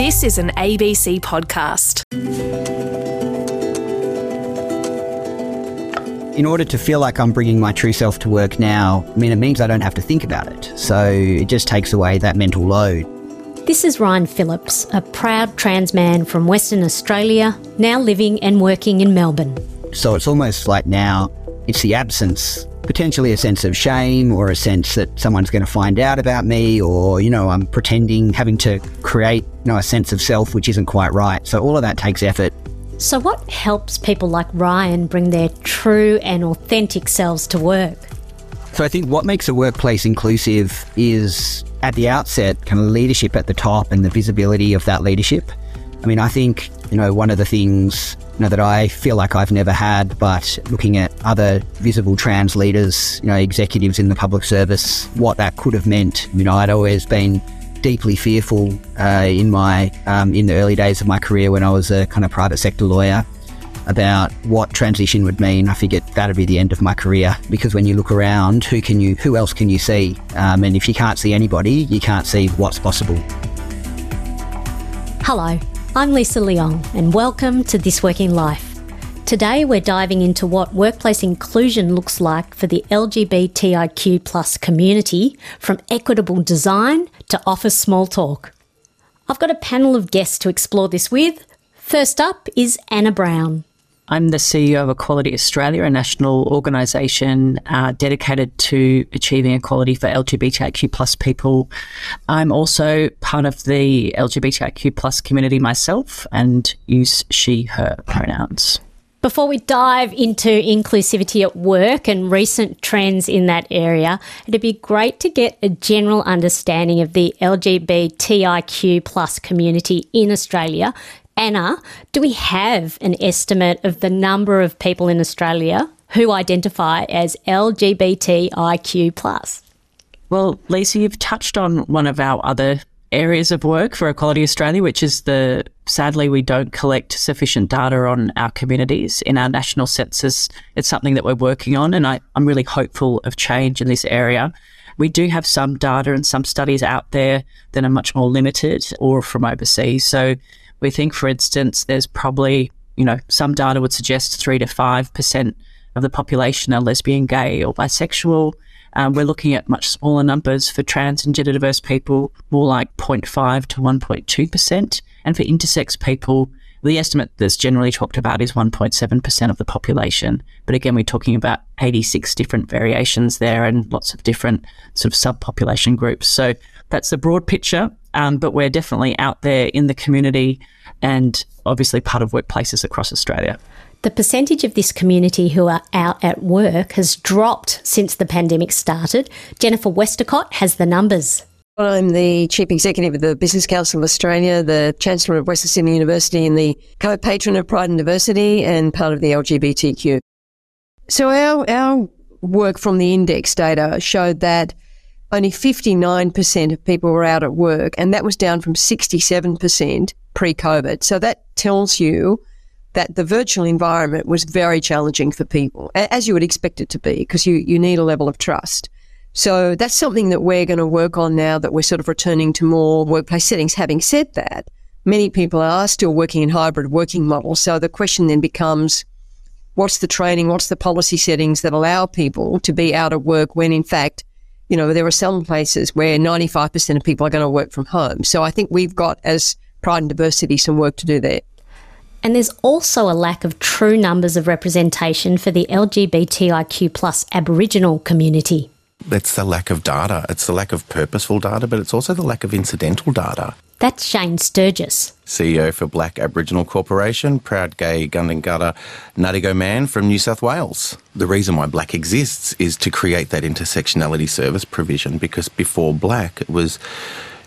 This is an ABC podcast. in order to feel like I'm bringing my true self to work now, I mean, it means I don't have to think about it. So it just takes away that mental load. This is Ryan Phillips, a proud trans man from Western Australia, now living and working in Melbourne. So it's almost like now it's the absence, potentially a sense of shame or a sense that someone's going to find out about me or, you know, I'm pretending, having to create, you know, a sense of self which isn't quite right. So all of that takes effort. So, what helps people like Ryan bring their true and authentic selves to work? So I think what makes a workplace inclusive is at the outset kind of leadership at the top and the visibility of that leadership. I mean, I think, you know, one of the things you know, that I feel like I've never had, but looking at other visible trans leaders, you know, executives in the public service, what that could have meant. You know, I'd always been deeply fearful uh, in my um, in the early days of my career when I was a kind of private sector lawyer about what transition would mean. I figured that'd be the end of my career because when you look around, who can you, who else can you see? Um, and if you can't see anybody, you can't see what's possible. Hello, I'm Lisa Leong, and welcome to This Working Life. Today, we're diving into what workplace inclusion looks like for the LGBTIQ plus community, from equitable design to office small talk. I've got a panel of guests to explore this with. First up is Anna Brown. I'm the CEO of Equality Australia, a national organisation uh, dedicated to achieving equality for LGBTIQ plus people. I'm also part of the LGBTIQ plus community myself and use she, her pronouns. Before we dive into inclusivity at work and recent trends in that area, it'd be great to get a general understanding of the LGBTIQ plus community in Australia. Anna, do we have an estimate of the number of people in Australia who identify as LGBTIQ? Well, Lisa, you've touched on one of our other areas of work for Equality Australia, which is the sadly we don't collect sufficient data on our communities in our national census. It's something that we're working on, and I, I'm really hopeful of change in this area. We do have some data and some studies out there that are much more limited or from overseas. So we think, for instance, there's probably, you know, some data would suggest three to five percent of the population are lesbian, gay, or bisexual. Um, we're looking at much smaller numbers for trans and gender diverse people, more like 0.5 to 1.2%. And for intersex people, the estimate that's generally talked about is 1.7% of the population. But again, we're talking about 86 different variations there and lots of different sort of subpopulation groups. So that's the broad picture. Um, but we're definitely out there in the community and obviously part of workplaces across Australia. The percentage of this community who are out at work has dropped since the pandemic started. Jennifer Westacott has the numbers. I'm the Chief Executive of the Business Council of Australia, the Chancellor of Western Sydney University, and the co patron of Pride in Diversity and part of the LGBTQ. So, our, our work from the index data showed that only 59% of people were out at work, and that was down from 67% pre COVID. So, that tells you that the virtual environment was very challenging for people, as you would expect it to be, because you, you need a level of trust. So that's something that we're going to work on now that we're sort of returning to more workplace settings. Having said that, many people are still working in hybrid working models. So the question then becomes, what's the training? What's the policy settings that allow people to be out of work when in fact, you know, there are some places where 95% of people are going to work from home. So I think we've got as Pride in Diversity some work to do there. And there's also a lack of true numbers of representation for the LGBTIQ plus Aboriginal community. It's the lack of data. It's the lack of purposeful data, but it's also the lack of incidental data. That's Shane Sturgiss. CEO for BlaQ Aboriginal Corporation, proud gay Gundungurra Ngadigo man from New South Wales. The reason why BlaQ exists is to create that intersectionality service provision because before Black, it was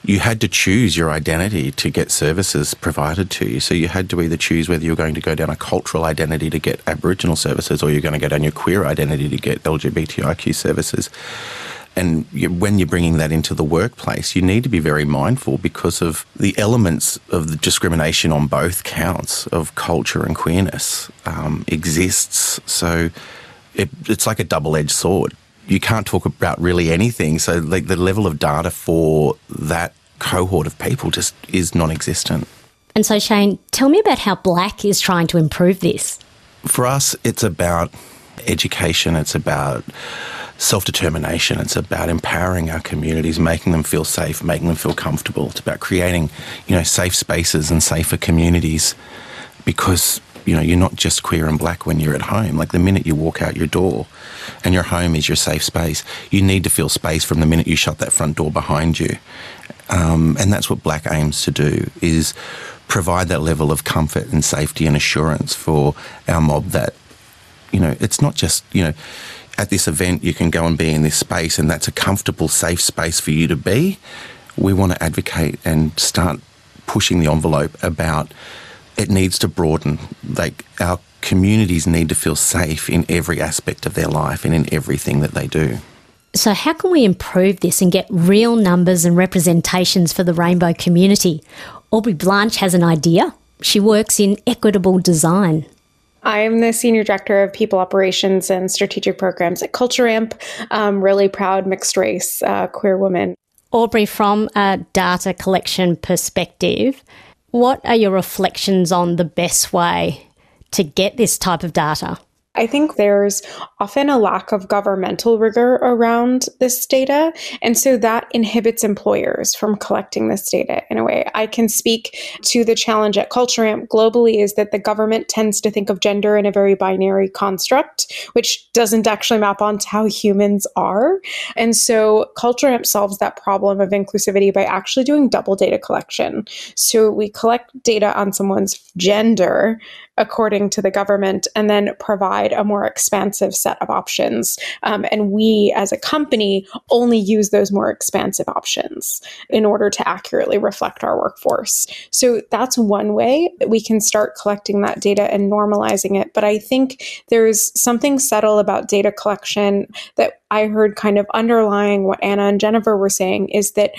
you had to choose your identity to get services provided to you. So you had to either choose whether you're going to go down a cultural identity to get Aboriginal services or you're going to go down your queer identity to get LGBTIQ services. And you, when you're bringing that into the workplace, you need to be very mindful because of the elements of the discrimination on both counts of culture and queerness um, exists. So it, it's like a double edged sword you can't talk about really anything. So, like the level of data for that cohort of people just is non existent. And so, Shane, tell me about how BlaQ is trying to improve this. For us, it's about education, it's about self determination, it's about empowering our communities, making them feel safe, making them feel comfortable. It's about creating, you know, safe spaces and safer communities because you know, you're not just queer and black when you're at home. Like the minute you walk out your door and your home is your safe space, you need to feel space from the minute you shut that front door behind you. Um, and that's what BlaQ aims to do is provide that level of comfort and safety and assurance for our mob that, you know, it's not just, you know, at this event you can go and be in this space and that's a comfortable, safe space for you to be. We want to advocate and start pushing the envelope about it needs to broaden. Like our communities need to feel safe in every aspect of their life and in everything that they do. So, how can we improve this and get real numbers and representations for the rainbow community? Aubrey Blanche has an idea. She works in equitable design. I'm the Senior Director of People Operations and Strategic Programs at Culture Amp. I'm really proud mixed race uh, queer woman. Aubrey, from a data collection perspective, what are your reflections on the best way to get this type of data? I think there's often a lack of governmental rigor around this data. And so that inhibits employers from collecting this data in a way. I can speak to the challenge at Culture Amp globally is that the government tends to think of gender in a very binary construct, which doesn't actually map onto how humans are. And so Culture Amp solves that problem of inclusivity by actually doing double data collection. So we collect data on someone's gender according to the government and then provide a more expansive set of options. Um, and we as a company only use those more expansive options in order to accurately reflect our workforce. So that's one way that we can start collecting that data and normalizing it. But I think there's something subtle about data collection that I heard kind of underlying what Anna and Jennifer were saying is that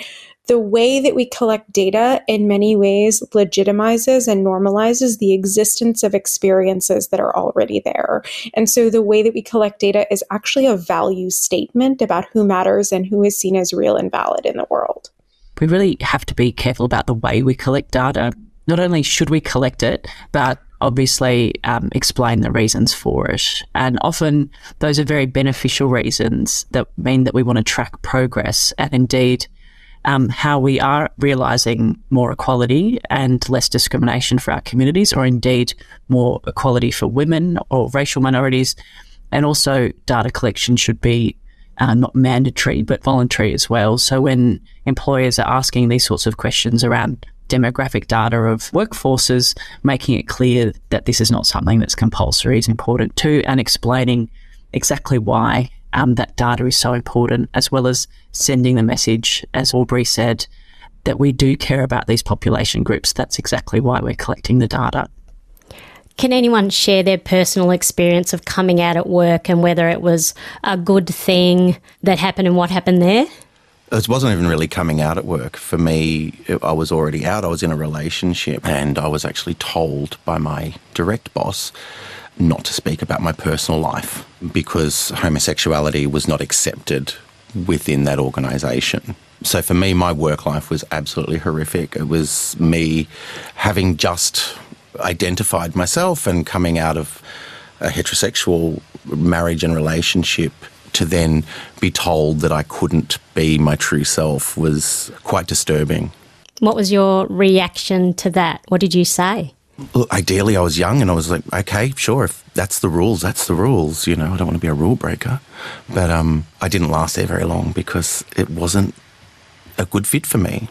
the way that we collect data in many ways legitimizes and normalizes the existence of experiences that are already there. And so the way that we collect data is actually a value statement about who matters and who is seen as real and valid in the world. We really have to be careful about the way we collect data. Not only should we collect it, but obviously um, explain the reasons for it. And often those are very beneficial reasons that mean that we want to track progress and indeed um, how we are realizing more equality and less discrimination for our communities, or indeed more equality for women or racial minorities. And also, data collection should be uh, not mandatory but voluntary as well. So, when employers are asking these sorts of questions around demographic data of workforces, making it clear that this is not something that's compulsory is important too, and explaining exactly why um, that data is so important, as well as sending the message, as Aubrey said, that we do care about these population groups. That's exactly why we're collecting the data. Can anyone share their personal experience of coming out at work and whether it was a good thing that happened and what happened there? It wasn't even really coming out at work. For me, I was already out. I was in a relationship and I was actually told by my direct boss not to speak about my personal life because homosexuality was not accepted within that organisation. So for me, my work life was absolutely horrific. It was me having just identified myself and coming out of a heterosexual marriage and relationship to then be told that I couldn't be my true self was quite disturbing. What was your reaction to that? What did you say? Look, ideally, I was young and I was like, okay, sure, if that's the rules, that's the rules. You know, I don't want to be a rule breaker. But um, I didn't last there very long because it wasn't a good fit for me.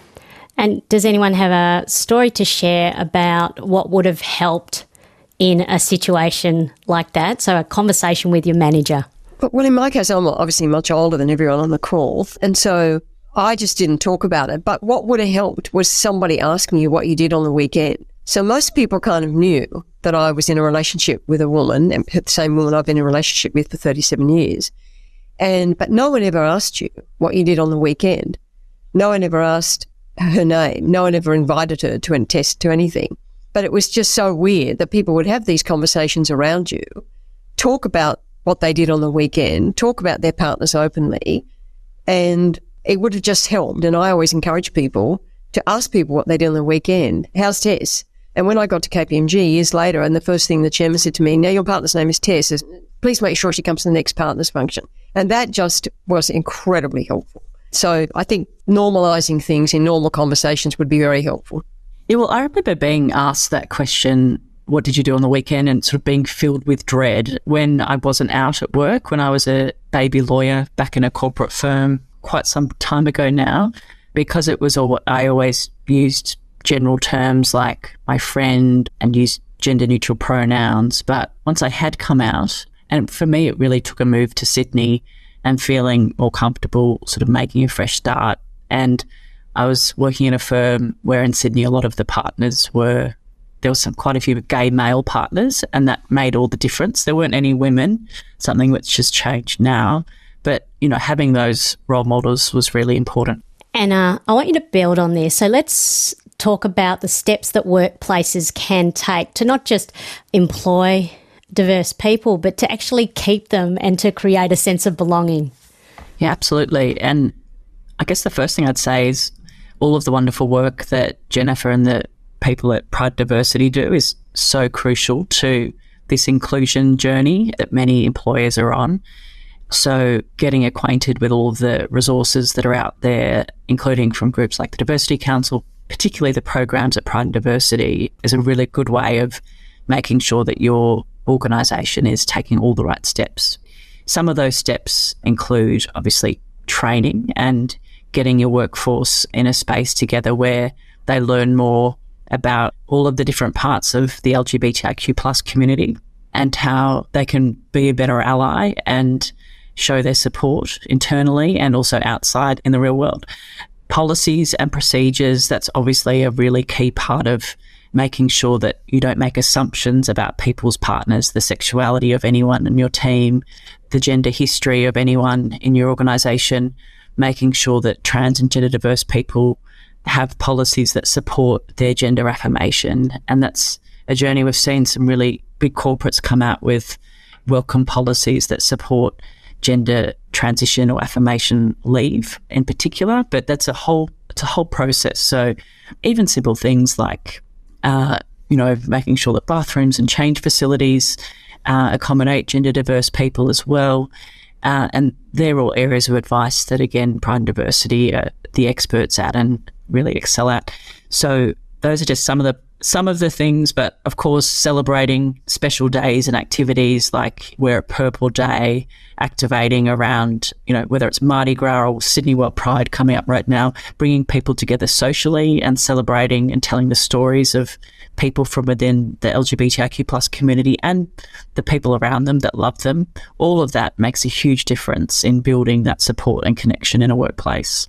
And does anyone have a story to share about what would have helped in a situation like that? So, a conversation with your manager. Well, in my case, I'm obviously much older than everyone on the call. And so I just didn't talk about it. But what would have helped was somebody asking you what you did on the weekend. So most people kind of knew that I was in a relationship with a woman, and the same woman I've been in a relationship with for 37 years. And, but no one ever asked you what you did on the weekend. No one ever asked her name. No one ever invited her to attest to anything. But it was just so weird that people would have these conversations around you, talk about what they did on the weekend, talk about their partners openly, and it would have just helped. And I always encourage people to ask people what they did on the weekend. How's Tess? And when I got to KPMG years later, and the first thing the chairman said to me, now your partner's name is Tess, is please make sure she comes to the next partner's function. And that just was incredibly helpful. So I think normalizing things in normal conversations would be very helpful. Yeah, well, I remember being asked that question what did you do on the weekend and sort of being filled with dread when I wasn't out at work, when I was a baby lawyer back in a corporate firm quite some time ago now, because it was all I always used general terms like my friend and use gender neutral pronouns. But once I had come out, and for me, it really took a move to Sydney and feeling more comfortable, sort of making a fresh start. And I was working in a firm where in Sydney, a lot of the partners were, there was some quite a few gay male partners, and that made all the difference. There weren't any women, something which has changed now. But, you know, having those role models was really important. Anna, I want you to build on this. So let's talk about the steps that workplaces can take to not just employ diverse people, but to actually keep them and to create a sense of belonging. Yeah, absolutely. And I guess the first thing I'd say is all of the wonderful work that Jennifer and the people at Pride Diversity do is so crucial to this inclusion journey that many employers are on. So, getting acquainted with all of the resources that are out there, including from groups like the Diversity Council, particularly the programs at Pride in Diversity, is a really good way of making sure that your organisation is taking all the right steps. Some of those steps include obviously training and getting your workforce in a space together where they learn more about all of the different parts of the LGBTIQ plus community and how they can be a better ally and show their support internally and also outside in the real world. Policies and procedures, that's obviously a really key part of making sure that you don't make assumptions about people's partners, the sexuality of anyone in your team, the gender history of anyone in your organization, making sure that trans and gender diverse people have policies that support their gender affirmation. And that's a journey we've seen some really big corporates come out with welcome policies that support gender transition or affirmation leave in particular, but that's a whole it's a whole process. So even simple things like uh, you know making sure that bathrooms and change facilities uh, accommodate gender diverse people as well. Uh, and they're all areas of advice that, again, Pride in Diversity are the experts at and really excel at. So those are just some of the some of the things, but of course, celebrating special days and activities like we're a Purple Day, activating around, you know, whether it's Mardi Gras or Sydney World Pride coming up right now, bringing people together socially and celebrating and telling the stories of people from within the LGBTIQ plus community and the people around them that love them. All of that makes a huge difference in building that support and connection in a workplace.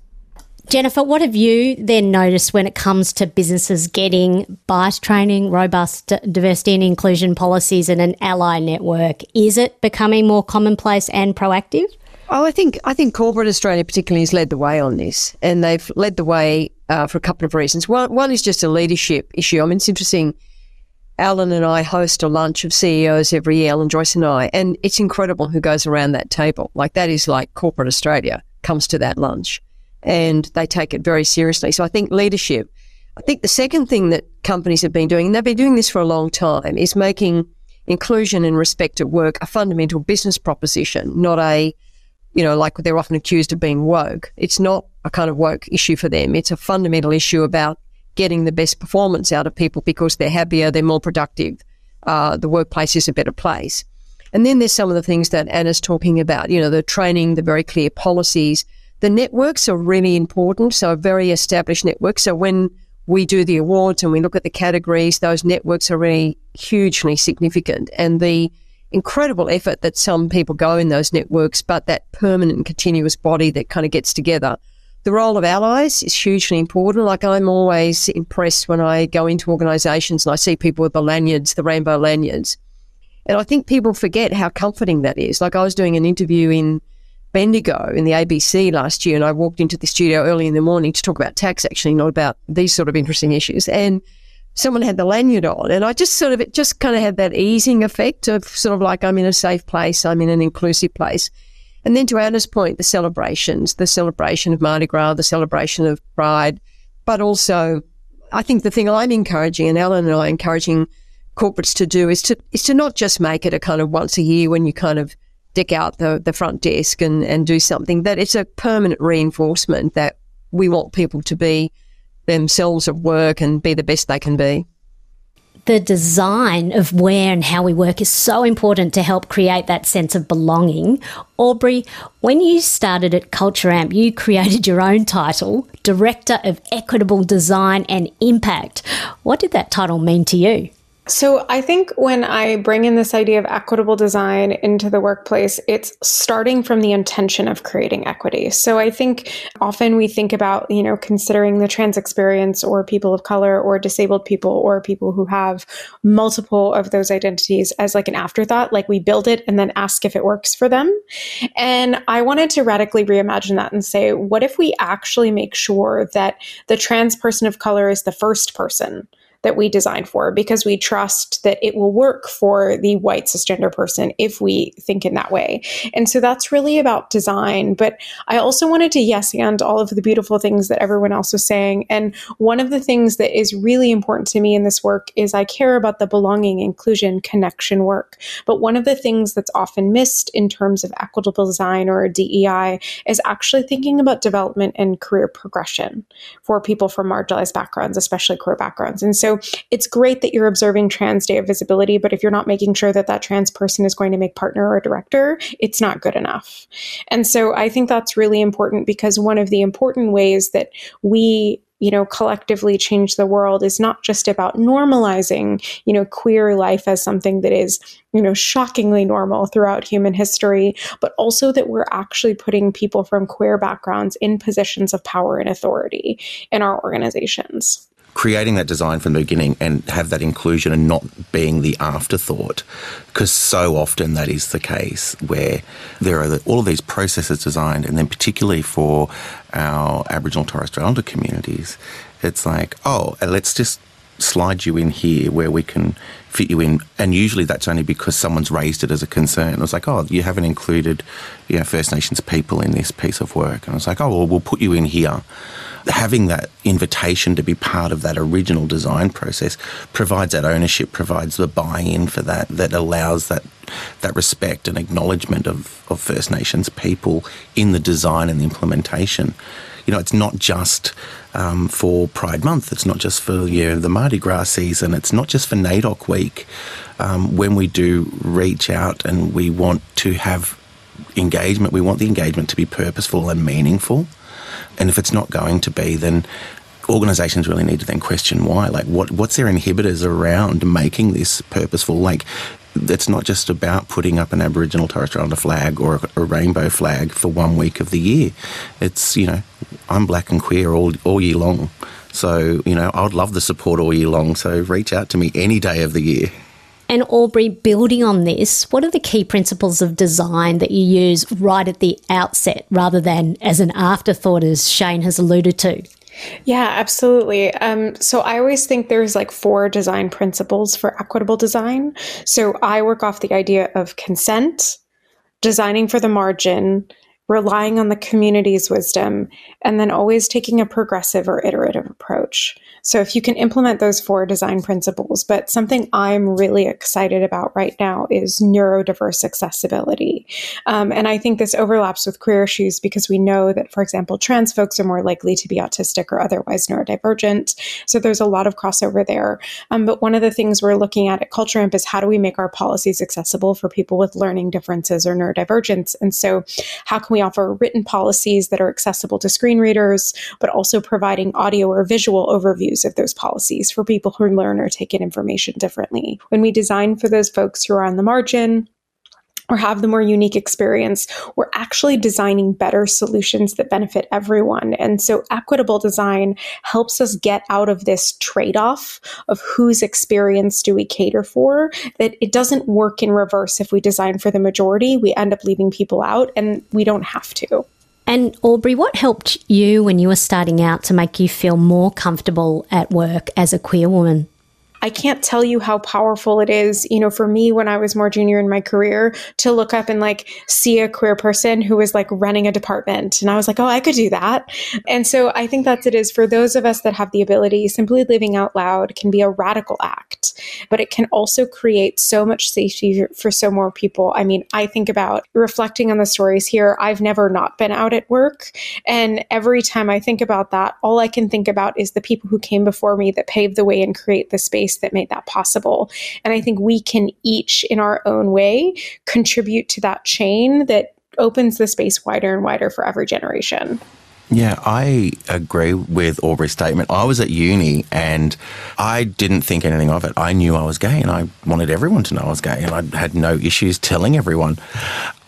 Jennifer, what have you then noticed when it comes to businesses getting bias training, robust diversity and inclusion policies, and an ally network? Is it becoming more commonplace and proactive? Oh, I think I think corporate Australia particularly has led the way on this, and they've led the way uh, for a couple of reasons. One, one is just a leadership issue. I mean, it's interesting. Alan and I host a lunch of CEOs every year, Alan Joyce and I, and it's incredible who goes around that table. Like that is like corporate Australia comes to that lunch and they take it very seriously. So I think leadership. I think the second thing that companies have been doing, and they've been doing this for a long time, is making inclusion and respect at work a fundamental business proposition, not a, you know, like they're often accused of being woke. It's not a kind of woke issue for them. It's a fundamental issue about getting the best performance out of people because they're happier, they're more productive, uh, the workplace is a better place. And then there's some of the things that Anna's talking about, you know, the training, the very clear policies, the networks are really important. So a very established network. So when we do the awards and we look at the categories, those networks are really hugely significant. And the incredible effort that some people go in those networks, but that permanent continuous body that kind of gets together. The role of allies is hugely important. Like I'm always impressed when I go into organizations and I see people with the lanyards, the rainbow lanyards. And I think people forget how comforting that is. Like I was doing an interview in Bendigo in the ABC last year, and I walked into the studio early in the morning to talk about tax, actually, not about these sort of interesting issues. And someone had the lanyard on, and I just sort of, it just kind of had that easing effect of sort of like I'm in a safe place, I'm in an inclusive place. And then to Anna's point, the celebrations, the celebration of Mardi Gras, the celebration of Pride, but also I think the thing I'm encouraging and Ellen and I are encouraging corporates to do is to is to not just make it a kind of once a year when you kind of deck out the, the front desk and, and do something that it's a permanent reinforcement that we want people to be themselves at work and be the best they can be the design of where and how we work is so important to help create that sense of belonging. Aubrey, when you started at Culture Amp, you created your own title, Director of Equitable Design and Impact. What did that title mean to you? So, I think when I bring in this idea of equitable design into the workplace, it's starting from the intention of creating equity. So, I think often we think about, you know, considering the trans experience or people of color or disabled people or people who have multiple of those identities as like an afterthought, like we build it and then ask if it works for them. And I wanted to radically reimagine that and say, what if we actually make sure that the trans person of color is the first person? That we design for because we trust that it will work for the white cisgender person if we think in that way. And so that's really about design. But I also wanted to yes and all of the beautiful things that everyone else was saying. And one of the things that is really important to me in this work is I care about the belonging, inclusion, connection work. But one of the things that's often missed in terms of equitable design or DEI is actually thinking about development and career progression for people from marginalized backgrounds, especially queer backgrounds. And so it's great that you're observing trans day of visibility, but if you're not making sure that that trans person is going to make partner or director, it's not good enough. And so I think that's really important because one of the important ways that we you know collectively change the world is not just about normalizing you know queer life as something that is you know shockingly normal throughout human history but also that we're actually putting people from queer backgrounds in positions of power and authority in our organizations creating that design from the beginning and have that inclusion and not being the afterthought. Because so often that is the case where there are the, all of these processes designed, and then particularly for our Aboriginal Torres Strait Islander communities, it's like, oh, let's just slide you in here where we can fit you in. And usually that's only because someone's raised it as a concern. It was like, oh, you haven't included you know, First Nations people in this piece of work. And I was like, oh, well, we'll put you in here having that invitation to be part of that original design process provides that ownership, provides the buy-in for that, that allows that that respect and acknowledgement of, of First Nations people in the design and the implementation. You know, it's not just um, for Pride Month. It's not just for you know, the Mardi Gras season. It's not just for NAIDOC Week. Um, when we do reach out and we want to have engagement, we want the engagement to be purposeful and meaningful. And if it's not going to be, then organizations really need to then question why. Like, what what's their inhibitors around making this purposeful? Like, it's not just about putting up an Aboriginal Torres Strait Islander flag or a, a, rainbow flag for one week of the year. It's you know, I'm black and queer all all year long. So you know, I'd love the support all year long. So reach out to me any day of the year. And Aubrey, building on this, what are the key principles of design that you use right at the outset rather than as an afterthought, as Shane has alluded to? Yeah, absolutely. Um, so I always think there's like four design principles for equitable design. So I work off the idea of consent, designing for the margin, relying on the community's wisdom, and then always taking a progressive or iterative approach. So if you can implement those four design principles, but something I'm really excited about right now is neurodiverse accessibility. Um, and I think this overlaps with queer issues because we know that, for example, trans folks are more likely to be autistic or otherwise neurodivergent. So there's a lot of crossover there. Um, but one of the things we're looking at at Culture Amp is how do we make our policies accessible for people with learning differences or neurodivergence? And so how can we offer written policies that are accessible to screen readers, but also providing audio or visual overviews of those policies for people who learn or take in information differently. When we design for those folks who are on the margin, or have the more unique experience, we're actually designing better solutions that benefit everyone. And so equitable design helps us get out of this trade off of whose experience do we cater for, that it doesn't work in reverse. If we design for the majority, we end up leaving people out and we don't have to. And Aubrey, what helped you when you were starting out to make you feel more comfortable at work as a queer woman? I can't tell you how powerful it is, you know, for me when I was more junior in my career to look up and like see a queer person who was like running a department. And I was like, oh, I could do that. And so I think that's it is for those of us that have the ability, simply living out loud can be a radical act, but it can also create so much safety for so more people. I mean, I think about reflecting on the stories here. I've never not been out at work. And every time I think about that, all I can think about is the people who came before me that paved the way and create the space that made that possible. And I think we can each, in our own way, contribute to that chain that opens the space wider and wider for every generation. Yeah, I agree with Aubrey's statement. I was at uni and I didn't think anything of it. I knew I was gay and I wanted everyone to know I was gay and I had no issues telling everyone.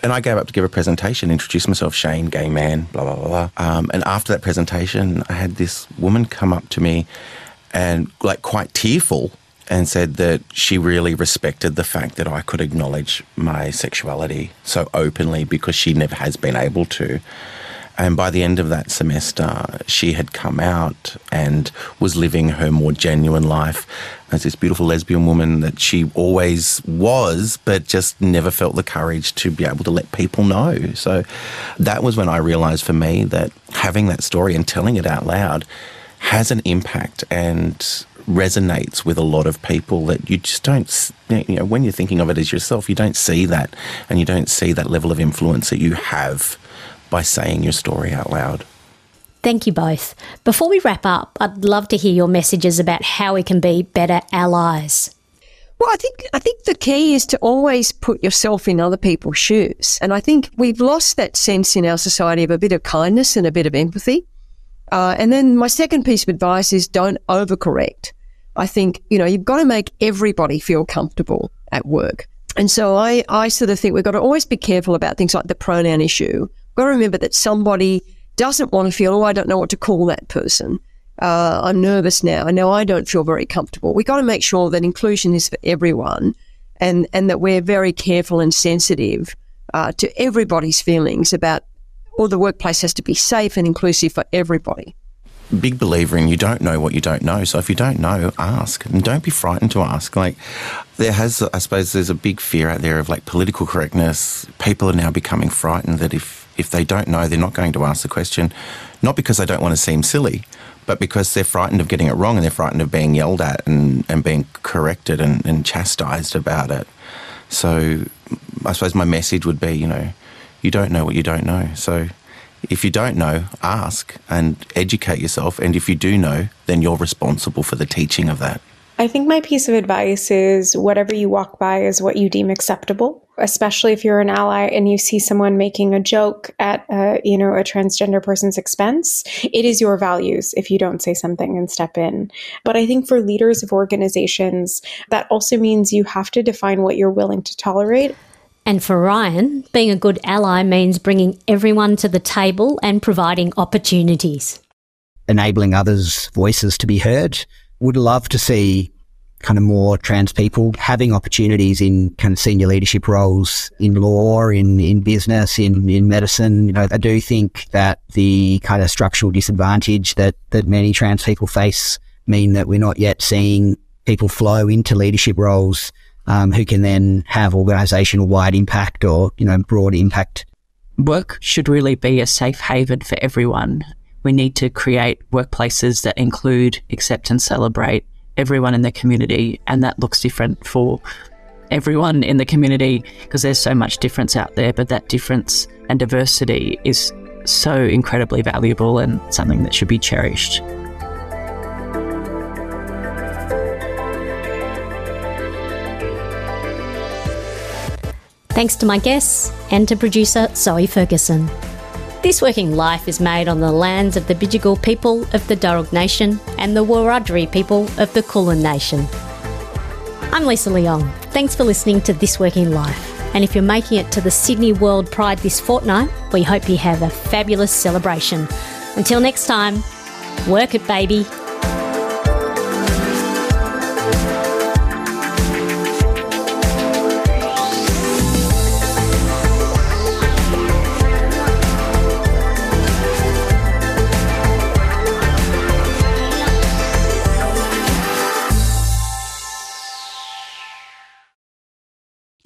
And I gave up to give a presentation, introduce myself, Shane, gay man, blah, blah, blah, blah. Um, and after that presentation, I had this woman come up to me and, like, quite tearful and said that she really respected the fact that I could acknowledge my sexuality so openly because she never has been able to. And by the end of that semester, she had come out and was living her more genuine life as this beautiful lesbian woman that she always was, but just never felt the courage to be able to let people know. So that was when I realized for me that having that story and telling it out loud has an impact and resonates with a lot of people that you just don't, you know, when you're thinking of it as yourself, you don't see that and you don't see that level of influence that you have by saying your story out loud. Thank you both. Before we wrap up, I'd love to hear your messages about how we can be better allies. Well, I think I think the key is to always put yourself in other people's shoes, and I think we've lost that sense in our society of a bit of kindness and a bit of empathy. Uh, and then my second piece of advice is don't overcorrect. I think you know you've got to make everybody feel comfortable at work, and so I I sort of think we've got to always be careful about things like the pronoun issue We've got to remember that somebody doesn't want to feel, oh, I don't know what to call that person. Uh, I'm nervous now. I know I don't feel very comfortable. We've got to make sure that inclusion is for everyone, and and that we're very careful and sensitive uh, to everybody's feelings about. Or the workplace has to be safe and inclusive for everybody big believer in you don't know what you don't know. So if you don't know, ask and don't be frightened to ask. Like there has, I suppose, there's a big fear out there of like political correctness. People are now becoming frightened that if if they don't know, they're not going to ask the question, not because they don't want to seem silly, but because they're frightened of getting it wrong and they're frightened of being yelled at and, and being corrected and, and chastised about it. So I suppose my message would be, you know, you don't know what you don't know. So if you don't know, ask and educate yourself. And if you do know, then you're responsible for the teaching of that. I think my piece of advice is whatever you walk by is what you deem acceptable, especially if you're an ally and you see someone making a joke at a, you know, a transgender person's expense. It is your values if you don't say something and step in. But I think for leaders of organizations, that also means you have to define what you're willing to tolerate and for Ryan, being a good ally means bringing everyone to the table and providing opportunities. Enabling others' voices to be heard. Would love to see kind of more trans people having opportunities in kind of senior leadership roles in law, in, in business, in, in medicine. You know, I do think that the kind of structural disadvantage that, that many trans people face mean that we're not yet seeing people flow into leadership roles um, who can then have organizational wide impact or, you know, broad impact. Work should really be a safe haven for everyone. We need to create workplaces that include, accept and celebrate everyone in the community. And that looks different for everyone in the community because there's so much difference out there, but that difference and diversity is so incredibly valuable and something that should be cherished. Thanks to my guests and to producer Zoe Ferguson. This Working Life is made on the lands of the Bidjigal people of the Darug Nation and the Wurundjeri people of the Kulin Nation. I'm Lisa Leong. Thanks for listening to This Working Life. And if you're making it to the Sydney World Pride this fortnight, we hope you have a fabulous celebration. Until next time, work it, baby.